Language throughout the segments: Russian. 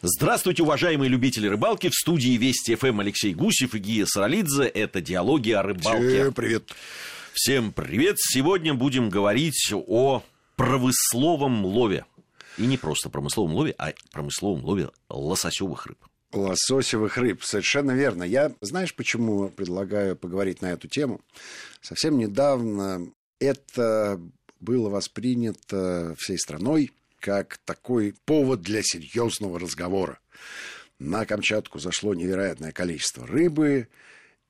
Здравствуйте, уважаемые любители рыбалки. В студии Вести ФМ Алексей Гусев и Гия Саралидзе. Это «Диалоги о рыбалке». Всем привет. Всем привет. Сегодня будем говорить о промысловом лове. И не просто промысловом лове, а промысловом лове лососевых рыб. Лососевых рыб, совершенно верно. Я, знаешь, почему предлагаю поговорить на эту тему? Совсем недавно это было воспринято всей страной как такой повод для серьезного разговора. На Камчатку зашло невероятное количество рыбы,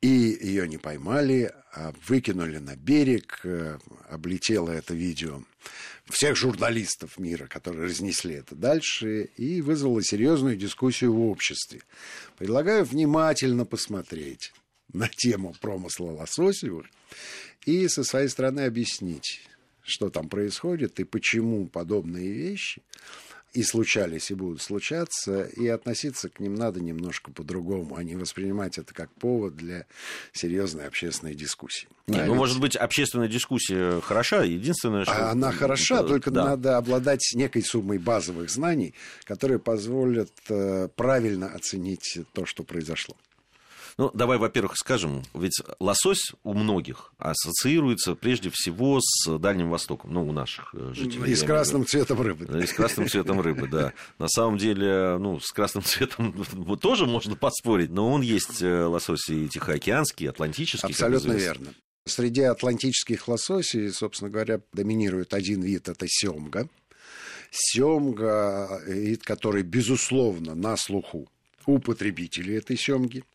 и ее не поймали, а выкинули на берег, э, облетело это видео всех журналистов мира, которые разнесли это дальше, и вызвало серьезную дискуссию в обществе. Предлагаю внимательно посмотреть на тему промысла лососевых и со своей стороны объяснить, что там происходит и почему подобные вещи и случались, и будут случаться, и относиться к ним надо немножко по-другому, а не воспринимать это как повод для серьезной общественной дискуссии. Не, ну, может быть, общественная дискуссия хороша, единственное, что... А она хороша, это, только да. надо обладать некой суммой базовых знаний, которые позволят э, правильно оценить то, что произошло. Ну, давай, во-первых, скажем, ведь лосось у многих ассоциируется прежде всего с Дальним Востоком, ну, у наших э, жителей. И с красным цветом рыбы. И с красным цветом рыбы, да. На самом деле, ну, с красным цветом тоже можно поспорить, но он есть э, лосось и тихоокеанский, и атлантический. Абсолютно верно. Среди атлантических лососей, собственно говоря, доминирует один вид, это семга. Семга, вид, который, безусловно, на слуху у потребителей этой семги –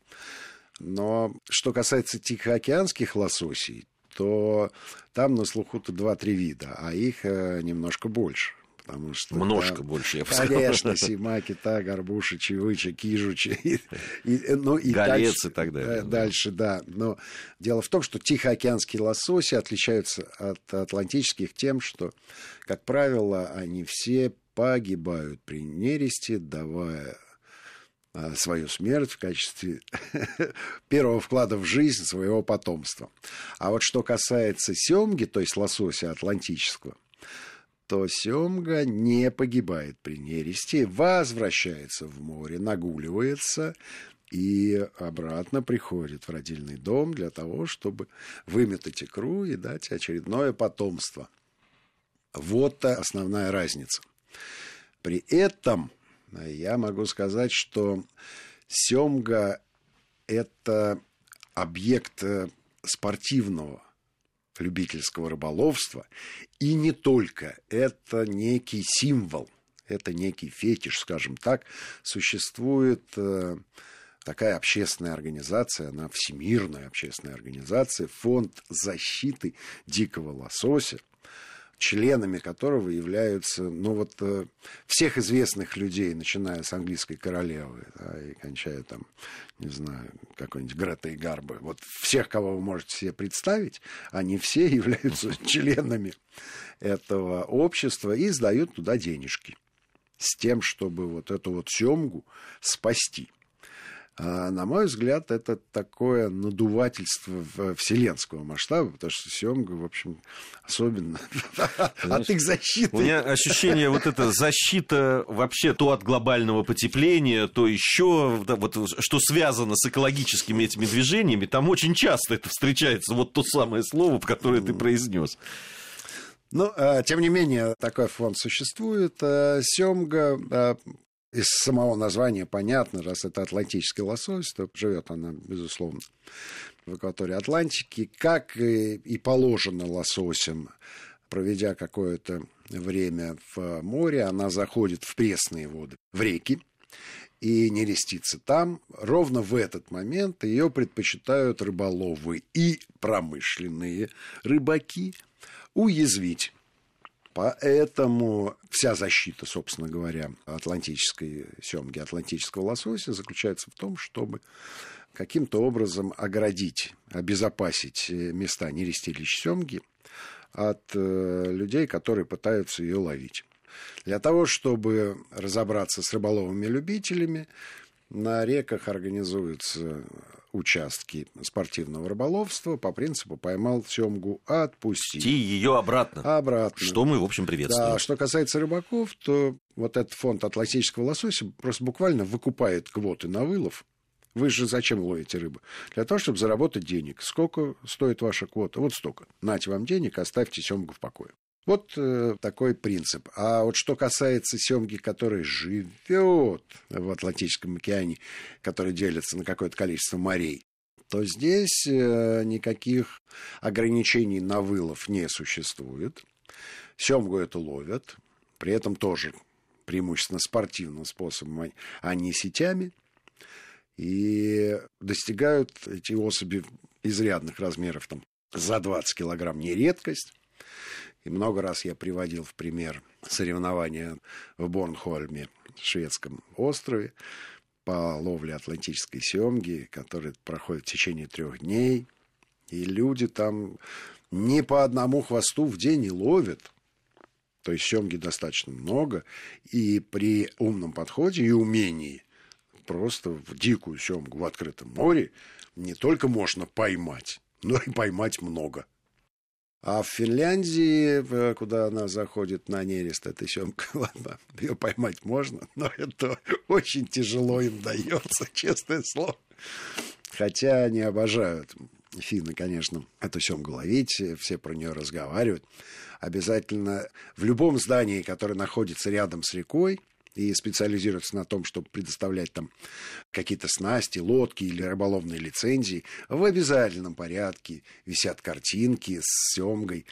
но что касается тихоокеанских лососей, то там на слуху-то два-три вида, а их э, немножко больше. Потому что Множко там, больше, я бы сказал. Конечно, сима, кита, горбуша, чевыча, кижуча. И, и, ну, и Голец дальше, и так далее. Э, дальше, да. Но дело в том, что тихоокеанские лососи отличаются от атлантических тем, что, как правило, они все погибают при нересте, давая свою смерть в качестве первого вклада в жизнь своего потомства. А вот что касается семги, то есть лосося атлантического, то семга не погибает при нересте, возвращается в море, нагуливается и обратно приходит в родильный дом для того, чтобы выметать икру и дать очередное потомство. Вот основная разница. При этом я могу сказать, что семга – это объект э, спортивного любительского рыболовства, и не только. Это некий символ, это некий фетиш, скажем так. Существует э, такая общественная организация, она всемирная общественная организация, фонд защиты дикого лосося – членами которого являются, ну вот, э, всех известных людей, начиная с английской королевы, да, и кончая там, не знаю, какой-нибудь Гретой Гарбы. Вот всех, кого вы можете себе представить, они все являются членами этого общества и сдают туда денежки с тем, чтобы вот эту вот семгу спасти. А, на мой взгляд, это такое надувательство вселенского масштаба, потому что съемка, в общем, особенно от их защиты. У меня ощущение, вот эта защита вообще то от глобального потепления, то еще, да, вот, что связано с экологическими этими движениями, там очень часто это встречается, вот то самое слово, которое ты произнес. Ну, а, тем не менее, такой фонд существует. А, Семга из самого названия понятно, раз это атлантический лосось, то живет она, безусловно, в акватории Атлантики, как и положено лососям, проведя какое-то время в море, она заходит в пресные воды, в реки, и не рестится там. Ровно в этот момент ее предпочитают рыболовы и промышленные рыбаки уязвить Поэтому вся защита, собственно говоря, атлантической семги, атлантического лосося заключается в том, чтобы каким-то образом оградить, обезопасить места нерестилищ семги от э, людей, которые пытаются ее ловить. Для того, чтобы разобраться с рыболовыми любителями, на реках организуются участки спортивного рыболовства по принципу поймал семгу, отпусти. И ее обратно. Обратно. Что мы, в общем, приветствуем. Да, что касается рыбаков, то вот этот фонд атлантического лосося просто буквально выкупает квоты на вылов. Вы же зачем ловите рыбу? Для того, чтобы заработать денег. Сколько стоит ваша квота? Вот столько. Нате вам денег, оставьте семгу в покое. Вот э, такой принцип. А вот что касается семги, которая живет в Атлантическом океане, которая делится на какое-то количество морей, то здесь э, никаких ограничений на вылов не существует. Семгу эту ловят, при этом тоже преимущественно спортивным способом, а не сетями. И достигают эти особи изрядных размеров, там, за 20 килограмм не редкость. И много раз я приводил в пример соревнования в Борнхольме, шведском острове, по ловле атлантической семги, которые проходят в течение трех дней. И люди там не по одному хвосту в день и ловят. То есть семги достаточно много. И при умном подходе и умении просто в дикую семгу в открытом море не только можно поймать, но и поймать много. А в Финляндии, э, куда она заходит на нерест, эта семка, ладно, ее поймать можно, но это очень тяжело им дается, честное слово. Хотя они обожают финны, конечно, эту семгу ловить, все про нее разговаривают. Обязательно в любом здании, которое находится рядом с рекой, и специализируется на том, чтобы предоставлять там какие-то снасти, лодки или рыболовные лицензии, в обязательном порядке висят картинки с семгой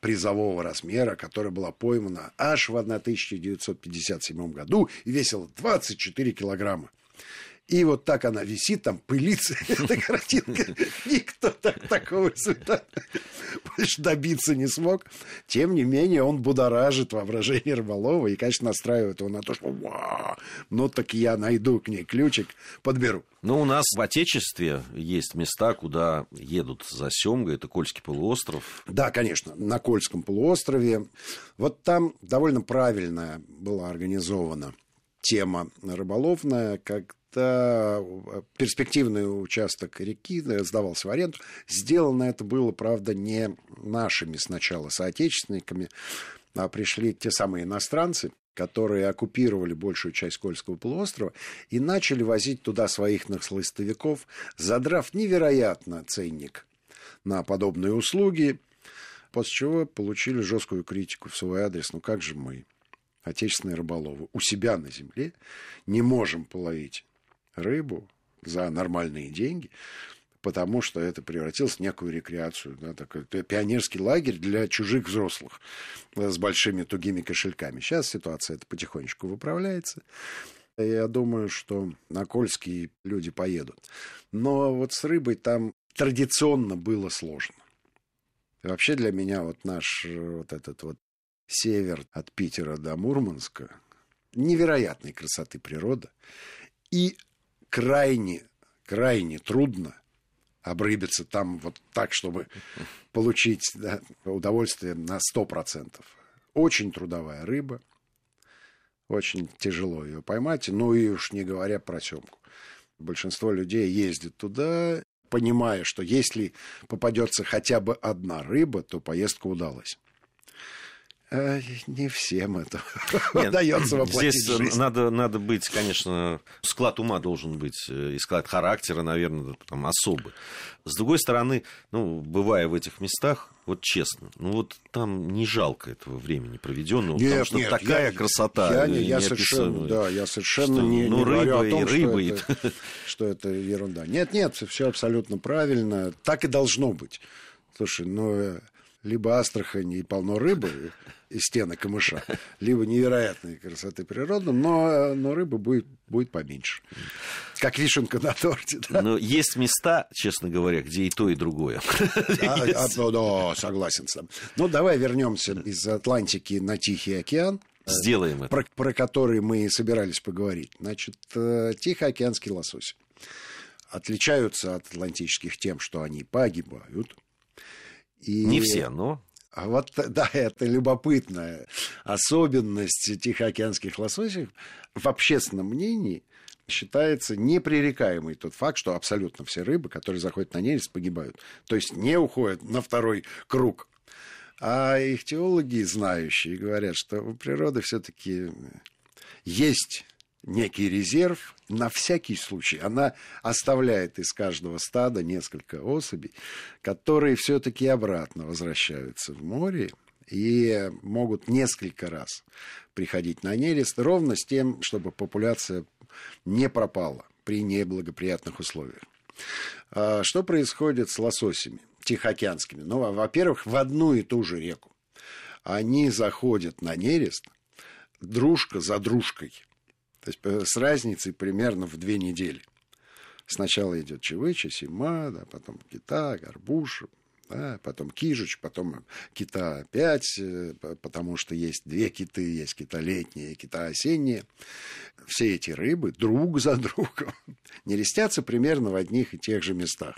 призового размера, которая была поймана аж в 1957 году и весила 24 килограмма. И вот так она висит, там пылится, эта картинка. Никто так, такого результата добиться не смог. Тем не менее, он будоражит воображение рыболова и, конечно, настраивает его на то, что ну так я найду к ней ключик, подберу. Ну, у нас в Отечестве есть места, куда едут за семгой. Это Кольский полуостров. Да, конечно, на Кольском полуострове. Вот там довольно правильно была организована тема рыболовная, как это перспективный участок реки сдавался в аренду. Сделано это было, правда, не нашими сначала соотечественниками, а пришли те самые иностранцы, которые оккупировали большую часть Кольского полуострова и начали возить туда своих наслоистовиков, задрав невероятно ценник на подобные услуги, после чего получили жесткую критику в свой адрес. Ну как же мы, отечественные рыболовы, у себя на земле не можем половить рыбу за нормальные деньги, потому что это превратилось в некую рекреацию, да, такой пионерский лагерь для чужих взрослых с большими тугими кошельками. Сейчас ситуация это потихонечку выправляется. Я думаю, что на Кольские люди поедут. Но вот с рыбой там традиционно было сложно. И вообще для меня вот наш вот этот вот север от Питера до Мурманска невероятной красоты природа. И крайне, крайне трудно обрыбиться там вот так, чтобы получить да, удовольствие на 100%. Очень трудовая рыба, очень тяжело ее поймать, ну и уж не говоря про семку. Большинство людей ездит туда, понимая, что если попадется хотя бы одна рыба, то поездка удалась. Не всем это удается воплотить Здесь жизнь. Надо, надо быть, конечно, склад ума должен быть, э, и склад характера, наверное, там особый. С другой стороны, ну, бывая в этих местах, вот честно, ну вот там не жалко этого времени проведенного, нет, потому что нет, такая я, красота. Я, не, я совершенно, да, я совершенно что, не, ну, не рыба говорю о том, и рыба, что, Это, что это ерунда. Нет, нет, все абсолютно правильно. Так и должно быть. Слушай, ну э, либо Астрахань и полно рыбы, и стены камыша, либо невероятной красоты природы, но, но рыбы будет, будет поменьше. Как вишенка на торте. Да? Но есть места, честно говоря, где и то, и другое. А, а, да, согласен с тобой. Ну, давай вернемся из Атлантики на Тихий океан. Сделаем это. Про, про который мы собирались поговорить. Значит, э, Тихоокеанский лосось отличаются от атлантических тем, что они погибают. И... Не все, но А вот, да, это любопытная особенность тихоокеанских лососей в общественном мнении считается непререкаемый тот факт, что абсолютно все рыбы, которые заходят на нерест, погибают. То есть не уходят на второй круг. А их теологи, знающие, говорят, что у природы все-таки есть некий резерв на всякий случай. Она оставляет из каждого стада несколько особей, которые все-таки обратно возвращаются в море и могут несколько раз приходить на нерест, ровно с тем, чтобы популяция не пропала при неблагоприятных условиях. А что происходит с лососями тихоокеанскими? Ну, во-первых, в одну и ту же реку. Они заходят на нерест дружка за дружкой – то есть э, с разницей примерно в две недели. Сначала идет чевыча, сима, да, потом кита, горбуша, да, потом кижуч, потом кита опять, э, потому что есть две киты, есть кита летние, кита осенние. Все эти рыбы друг за другом нерестятся примерно в одних и тех же местах.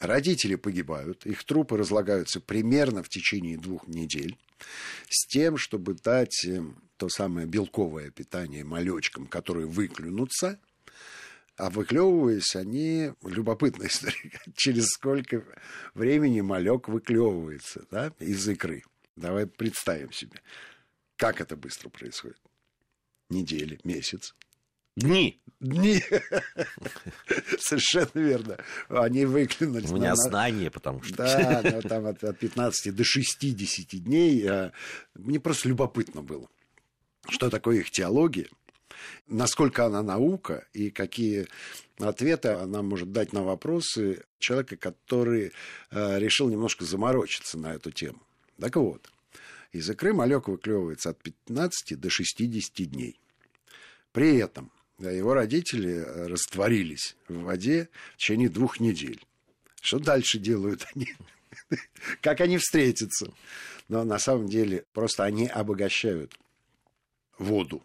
Родители погибают, их трупы разлагаются примерно в течение двух недель с тем, чтобы дать то самое белковое питание малечкам, которые выклюнутся, а выклевываясь, они, любопытная история, через сколько времени малек выклевывается да, из икры. Давай представим себе, как это быстро происходит. Недели, месяц. Дни. Дни. Совершенно верно. Они выклюнулись. У меня на... знание, потому что... Да, но там от, от 15 до 60 дней. А, мне просто любопытно было что такое их теология, насколько она наука и какие ответы она может дать на вопросы человека, который э, решил немножко заморочиться на эту тему. Так вот, из икры малек выклевывается от 15 до 60 дней. При этом его родители растворились в воде в течение двух недель. Что дальше делают они? Как они встретятся? Но на самом деле просто они обогащают воду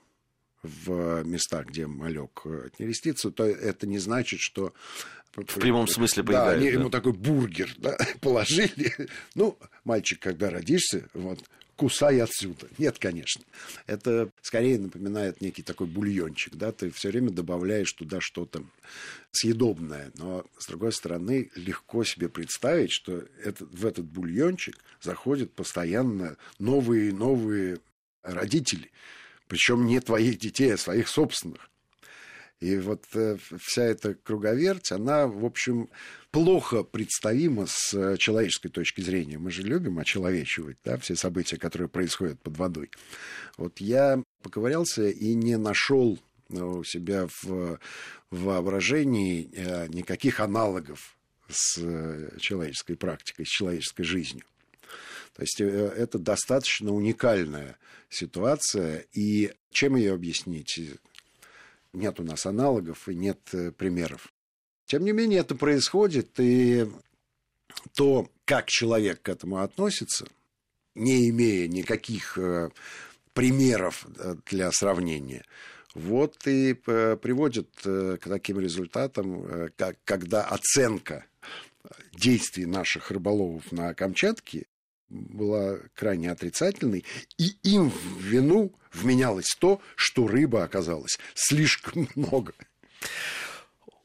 в местах, где малек э, нерестится, то это не значит, что... В прямом смысле поедают. Да, они да. ему такой бургер да, положили. Ну, мальчик, когда родишься, вот, кусай отсюда. Нет, конечно. Это скорее напоминает некий такой бульончик, да, ты все время добавляешь туда что-то съедобное, но, с другой стороны, легко себе представить, что это, в этот бульончик заходят постоянно новые и новые родители, причем не твоих детей, а своих собственных. И вот э, вся эта круговерть, она, в общем, плохо представима с э, человеческой точки зрения. Мы же любим очеловечивать да, все события, которые происходят под водой. Вот я поковырялся и не нашел э, у себя в воображении никаких аналогов с человеческой практикой, с человеческой жизнью. То есть э, это достаточно уникальная ситуация. И чем ее объяснить? Нет у нас аналогов и нет э, примеров. Тем не менее, это происходит, и то, как человек к этому относится, не имея никаких э, примеров для сравнения, вот и приводит к таким результатам, как, когда оценка действий наших рыболовов на Камчатке была крайне отрицательной, и им в вину вменялось то, что рыба оказалась слишком много.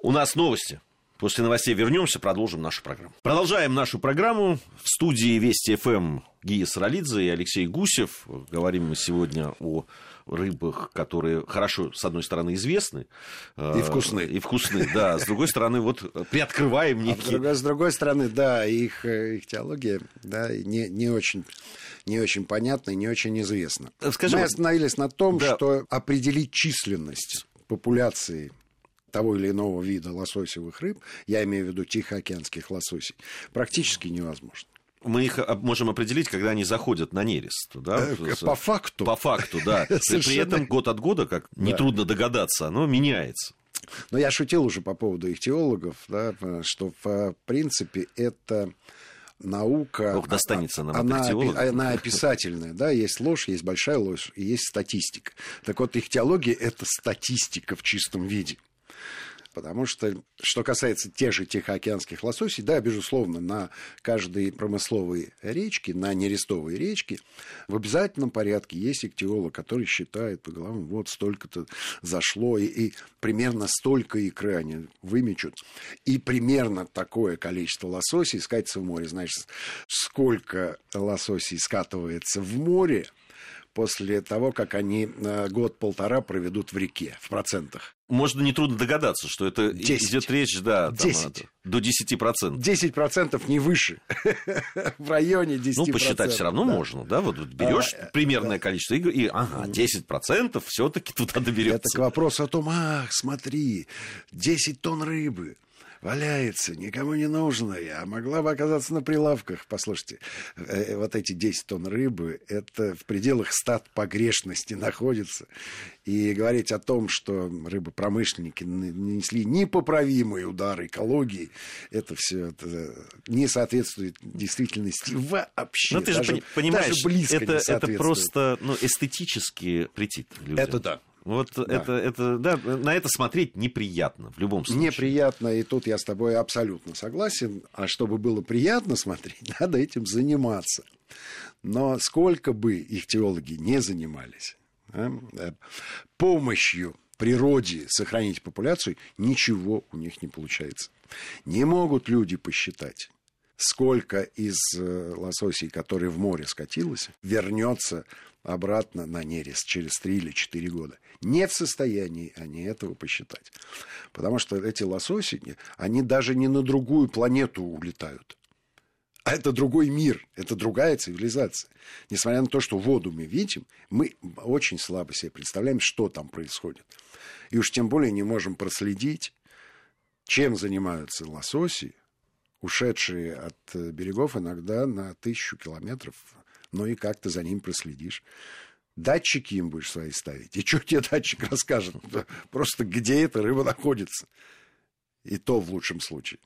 У нас новости. После новостей вернемся, продолжим нашу программу. Продолжаем нашу программу. В студии Вести ФМ Гия Саралидзе и Алексей Гусев. Говорим мы сегодня о рыбах, которые хорошо, с одной стороны, известны. Э, и вкусны. И вкусны, да. С другой стороны, вот приоткрываем некие... А с другой стороны, да, их, э, их теология да, не, не очень не очень понятна и не очень известна. Скажи, Мы остановились на том, да. что определить численность популяции того или иного вида лососевых рыб, я имею в виду тихоокеанских лососей, практически невозможно мы их можем определить, когда они заходят на нерест. Да? Э, по факту. По факту, да. При этом год от года, как нетрудно догадаться, оно меняется. Но я шутил уже по поводу их теологов, да, что в принципе это наука... Ох, достанется нам она, она описательная, да, есть ложь, есть большая ложь, и есть статистика. Так вот, их теология – это статистика в чистом виде. Потому что, что касается тех же тихоокеанских лососей, да, безусловно, на каждой промысловой речке, на нерестовой речке в обязательном порядке есть ихтиолог, который считает по головам, вот столько-то зашло, и, и примерно столько икры они вымечут. И примерно такое количество лососей скатится в море. Значит, сколько лососей скатывается в море, после того, как они э, год-полтора проведут в реке в процентах. Можно нетрудно догадаться, что это 10. идет речь, да, там, 10. до 10%. 10% не выше. в районе 10%. Ну, посчитать все равно да. можно, да? Вот берешь а, примерное да. количество игр, и ага, 10% все-таки туда доберется. Это к вопросу о том, ах, смотри, 10 тонн рыбы валяется, никому не нужная, а могла бы оказаться на прилавках. Послушайте, э, вот эти 10 тонн рыбы, это в пределах стат погрешности находится. И говорить о том, что рыбопромышленники нанесли непоправимые удары экологии, это все это не соответствует действительности вообще. Ну, ты же даже, понимаешь, даже близко это, это просто ну, эстетически претит людям. Это да. Вот да. это, это, да, на это смотреть неприятно в любом случае. Неприятно, и тут я с тобой абсолютно согласен. А чтобы было приятно смотреть, надо этим заниматься. Но сколько бы их теологи не занимались а, помощью природе сохранить популяцию, ничего у них не получается. Не могут люди посчитать, сколько из э, лососей, которые в море скатилось, вернется обратно на нерест через 3 или 4 года. Не в состоянии они этого посчитать. Потому что эти лососи, они даже не на другую планету улетают. А это другой мир, это другая цивилизация. Несмотря на то, что воду мы видим, мы очень слабо себе представляем, что там происходит. И уж тем более не можем проследить, чем занимаются лососи, ушедшие от берегов иногда на тысячу километров ну и как ты за ним проследишь. Датчики им будешь свои ставить. И что тебе датчик расскажет? Просто где эта рыба находится. И то в лучшем случае.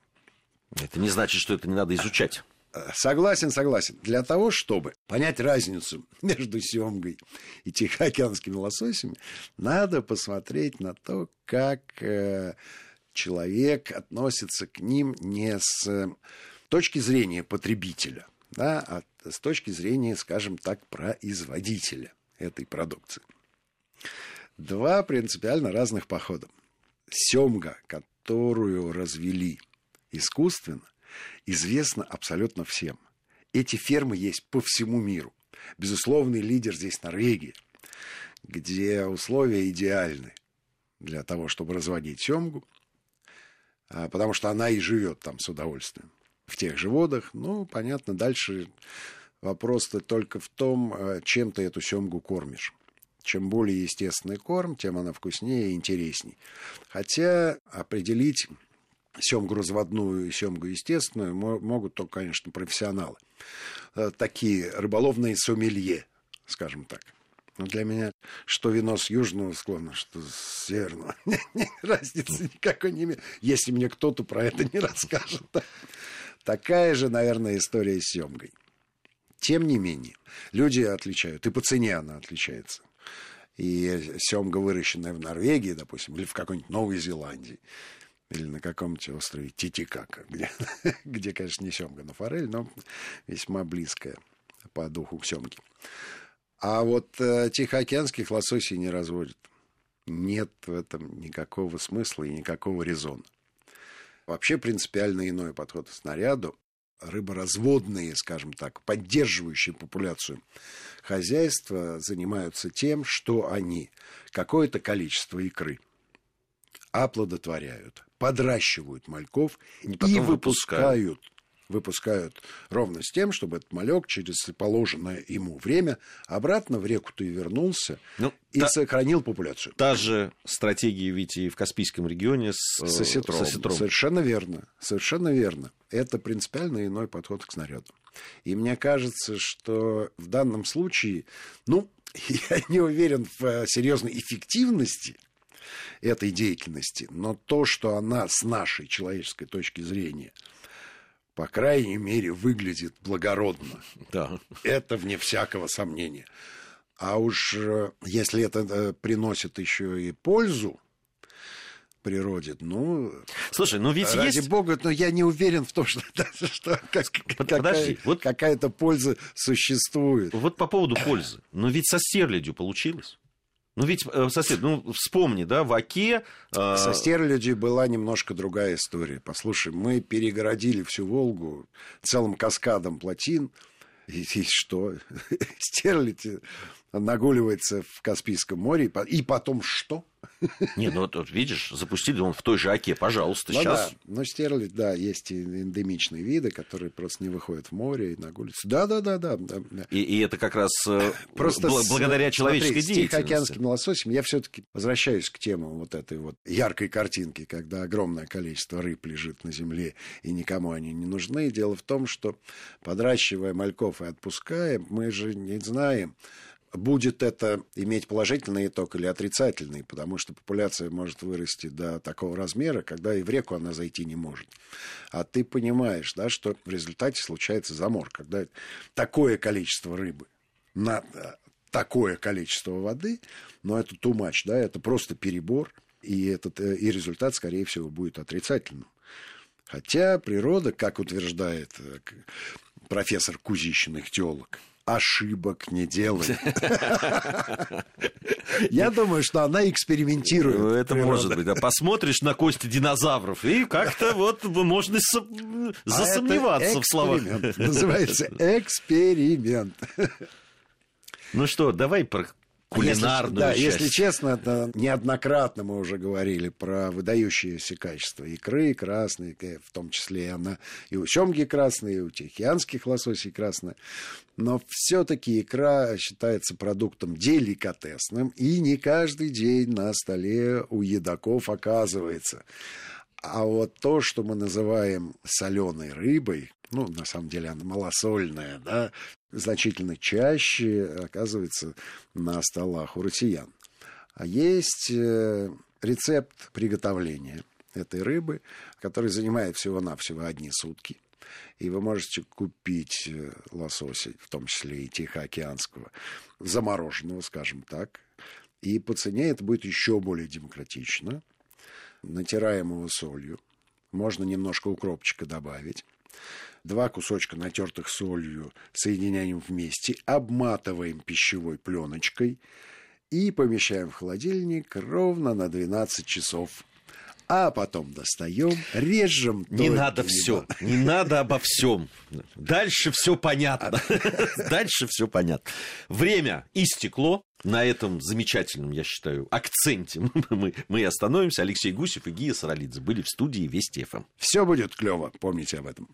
Это не значит, что это не надо изучать. Согласен, согласен. Для того, чтобы понять разницу между семгой и тихоокеанскими лососями, надо посмотреть на то, как э, человек относится к ним не с точки зрения потребителя, да, а с точки зрения, скажем так, производителя этой продукции. Два принципиально разных похода. Семга, которую развели искусственно, известна абсолютно всем. Эти фермы есть по всему миру. Безусловный лидер здесь Норвегия, где условия идеальны для того, чтобы разводить семгу, а, потому что она и живет там с удовольствием в тех же водах. Ну, понятно, дальше вопрос-то только в том, э, чем ты эту семгу кормишь. Чем более естественный корм, тем она вкуснее и интересней. Хотя определить семгу разводную и семгу естественную могут только, конечно, профессионалы. Э, такие рыболовные сомелье, скажем так. Но для меня что вино с южного склона, что с северного. Разницы никакой не имеет, если мне кто-то про это не расскажет. Такая же, наверное, история с семгой. Тем не менее, люди отличают, и по цене она отличается. И семга, выращенная в Норвегии, допустим, или в какой-нибудь Новой Зеландии, или на каком-нибудь острове Титикака, где, где, конечно, не семга, но форель, но весьма близкая по духу к семге. А вот э, тихоокеанских лососей не разводят. Нет в этом никакого смысла и никакого резона. Вообще принципиально иной подход к снаряду. Рыборазводные, скажем так, поддерживающие популяцию хозяйства занимаются тем, что они какое-то количество икры оплодотворяют, подращивают мальков и, и выпускают выпускают ровно с тем, чтобы этот малек через положенное ему время обратно в реку-то и вернулся ну, и та, сохранил популяцию. Та же стратегия ведь и в Каспийском регионе с, с, осетром. с осетром. Совершенно верно. Совершенно верно. Это принципиально иной подход к снарядам. И мне кажется, что в данном случае, ну, я не уверен в э, серьезной эффективности этой деятельности, но то, что она с нашей человеческой точки зрения – по крайней мере, выглядит благородно. Да. Это вне всякого сомнения. А уж э, если это э, приносит еще и пользу, природе. Ну, Слушай, ну ведь ради есть... бога, но я не уверен в том, что, даже, что как, Подожди, какая, вот- какая-то польза существует. Вот по поводу пользы. Но ведь со стерлядью получилось. Ну ведь, э, сосед, ну вспомни, да, в Оке... э, Со стерлядью была немножко другая история. Послушай, мы перегородили всю Волгу целым каскадом плотин. И, и что? Стерлядь нагуливается в Каспийском море. и по- И потом что? Не, ну вот, вот видишь, запустили он в той же Оке, пожалуйста, Ну сейчас... да, но стерлядь, да, есть и эндемичные виды, которые просто не выходят в море и нагуливаются. Да-да-да. да, да. И, и это как раз э, Просто бл- с- благодаря человеческой смотри, с деятельности. Тихоокеанским лососем я все-таки возвращаюсь к темам вот этой вот яркой картинки, когда огромное количество рыб лежит на земле и никому они не нужны. Дело в том, что подращивая мальков и отпуская, мы же не знаем, будет это иметь положительный итог или отрицательный, потому что популяция может вырасти до такого размера, когда и в реку она зайти не может. А ты понимаешь, да, что в результате случается замор, когда такое количество рыбы на э, такое количество воды, но это much, да, это просто перебор, и, этот, э, и результат, скорее всего, будет отрицательным. Хотя природа, как утверждает э, профессор Кузищин, ихтиолог, ошибок не делает. Я думаю, что она экспериментирует. Ну, Это природа. может быть. Да, посмотришь на кости динозавров, и как-то вот можно А засомневаться это в словах. эксперимент. Называется эксперимент. Ну что, давай про кулинарную да, часть. если честно, это неоднократно мы уже говорили про выдающиеся качества икры красной, в том числе и она и у семги красной, и у тихоокеанских лососей красная. Но все-таки икра считается продуктом деликатесным, и не каждый день на столе у едоков оказывается. А вот то, что мы называем соленой рыбой, ну, на самом деле она малосольная, да, значительно чаще оказывается на столах у россиян. А есть э, рецепт приготовления этой рыбы, который занимает всего-навсего одни сутки. И вы можете купить э, лосося, в том числе и тихоокеанского, замороженного, скажем так. И по цене это будет еще более демократично натираем его солью. Можно немножко укропчика добавить. Два кусочка натертых солью соединяем вместе, обматываем пищевой пленочкой и помещаем в холодильник ровно на 12 часов. А потом достаем, режем. Не надо все, не надо обо всем. Дальше все понятно. Дальше все понятно. Время истекло. На этом замечательном, я считаю, акценте мы, мы и остановимся. Алексей Гусев и Гия Саралидзе были в студии Вести ФМ. Все будет клево, помните об этом.